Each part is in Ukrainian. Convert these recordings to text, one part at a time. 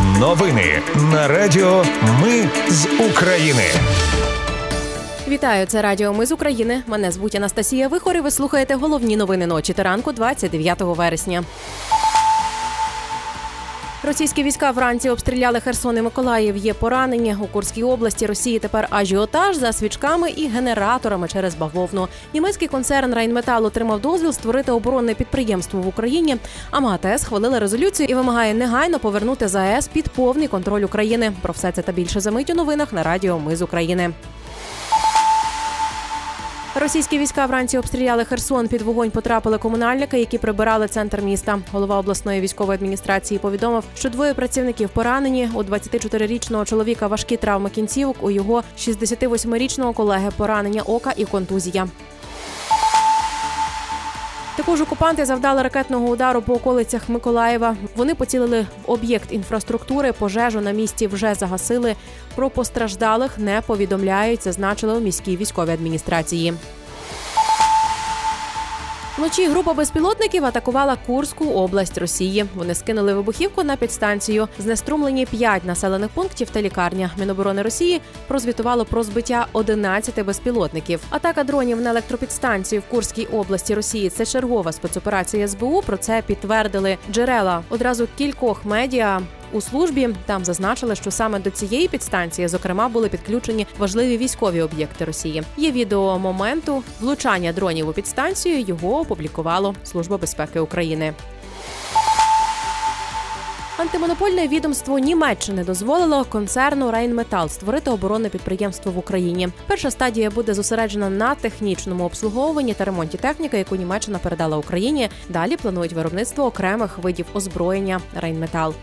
Новини на Радіо Ми з України. Вітаю, це Радіо Ми з України. Мене звуть Анастасія Вихор і Ви слухаєте головні новини ночі та ранку 29 вересня. Російські війська вранці обстріляли Херсон і Миколаїв. Є поранені у Курській області Росії. Тепер ажіотаж за свічками і генераторами через бавовну. Німецький концерн Райнметал отримав дозвіл створити оборонне підприємство в Україні. А МАГАТЕ схвалила резолюцію і вимагає негайно повернути ЗАЕС під повний контроль України. Про все це та більше замить у новинах на Радіо Ми з України. Російські війська вранці обстріляли Херсон. Під вогонь потрапили комунальники, які прибирали центр міста. Голова обласної військової адміністрації повідомив, що двоє працівників поранені. У 24-річного чоловіка важкі травми кінцівок. У його 68-річного колеги поранення ока і контузія. Також окупанти завдали ракетного удару по околицях Миколаєва. Вони поцілили в об'єкт інфраструктури. Пожежу на місці вже загасили. Про постраждалих не повідомляють, зазначили у міській військовій адміністрації. Вночі група безпілотників атакувала Курську область Росії. Вони скинули вибухівку на підстанцію. Знеструмлені п'ять населених пунктів та лікарня. Міноборони Росії прозвітувало про збиття 11 безпілотників. Атака дронів на електропідстанцію в Курській області Росії це чергова спецоперація СБУ. Про це підтвердили джерела одразу кількох медіа. У службі там зазначили, що саме до цієї підстанції, зокрема, були підключені важливі військові об'єкти Росії. Є відео моменту влучання дронів у підстанцію. Його опублікувало Служба безпеки України. Антимонопольне відомство Німеччини дозволило концерну Рейнметал створити оборонне підприємство в Україні. Перша стадія буде зосереджена на технічному обслуговуванні та ремонті техніки, яку Німеччина передала Україні. Далі планують виробництво окремих видів озброєння Рейнметал.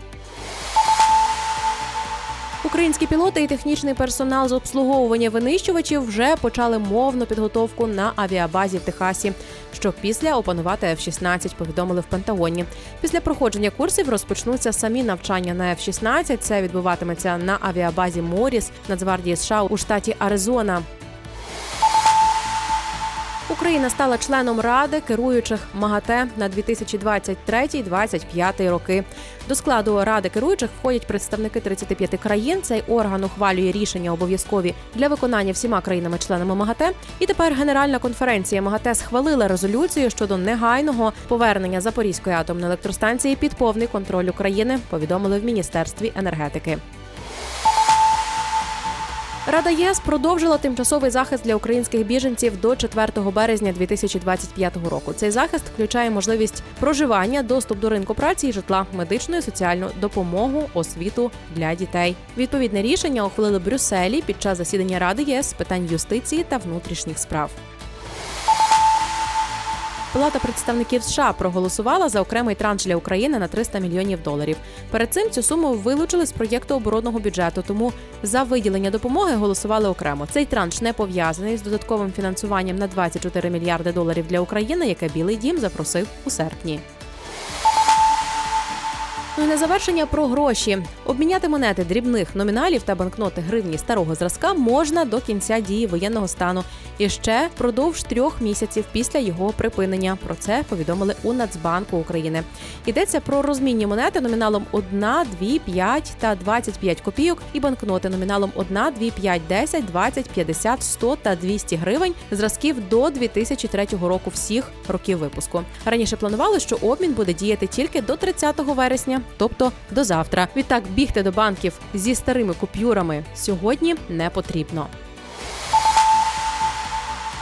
Українські пілоти і технічний персонал з обслуговування винищувачів вже почали мовну підготовку на авіабазі в Техасі, щоб після опанувати F-16, повідомили в Пентагоні. Після проходження курсів розпочнуться самі навчання на F-16. Це відбуватиметься на авіабазі Моріс Нацгвардії США у штаті Аризона. Україна стала членом ради керуючих МАГАТЕ на 2023-2025 роки. До складу ради керуючих входять представники 35 країн. Цей орган ухвалює рішення обов'язкові для виконання всіма країнами-членами МАГАТЕ. І тепер Генеральна конференція МАГАТЕ схвалила резолюцію щодо негайного повернення Запорізької атомної електростанції під повний контроль України. Повідомили в міністерстві енергетики. Рада ЄС продовжила тимчасовий захист для українських біженців до 4 березня 2025 року. Цей захист включає можливість проживання, доступ до ринку праці і житла, медичну і соціальну допомогу, освіту для дітей. Відповідне рішення ухвалили Брюсселі під час засідання Ради ЄС з питань юстиції та внутрішніх справ. Палата представників США проголосувала за окремий транш для України на 300 мільйонів доларів. Перед цим цю суму вилучили з проєкту оборонного бюджету, тому за виділення допомоги голосували окремо. Цей транш не пов'язаний з додатковим фінансуванням на 24 мільярди доларів для України, яке Білий Дім запросив у серпні. Ну і на завершення про гроші. Обміняти монети дрібних номіналів та банкноти гривні старого зразка можна до кінця дії воєнного стану і ще впродовж трьох місяців після його припинення. Про це повідомили у Нацбанку України. Йдеться про розмінні монети номіналом 1, 2, 5 та 25 копійок і банкноти номіналом 1, 2, 5, 10, 20, 50, 100 та 200 гривень зразків до 2003 року всіх років випуску. Раніше планували, що обмін буде діяти тільки до 30 вересня тобто до завтра. Відтак бігти до банків зі старими купюрами сьогодні не потрібно.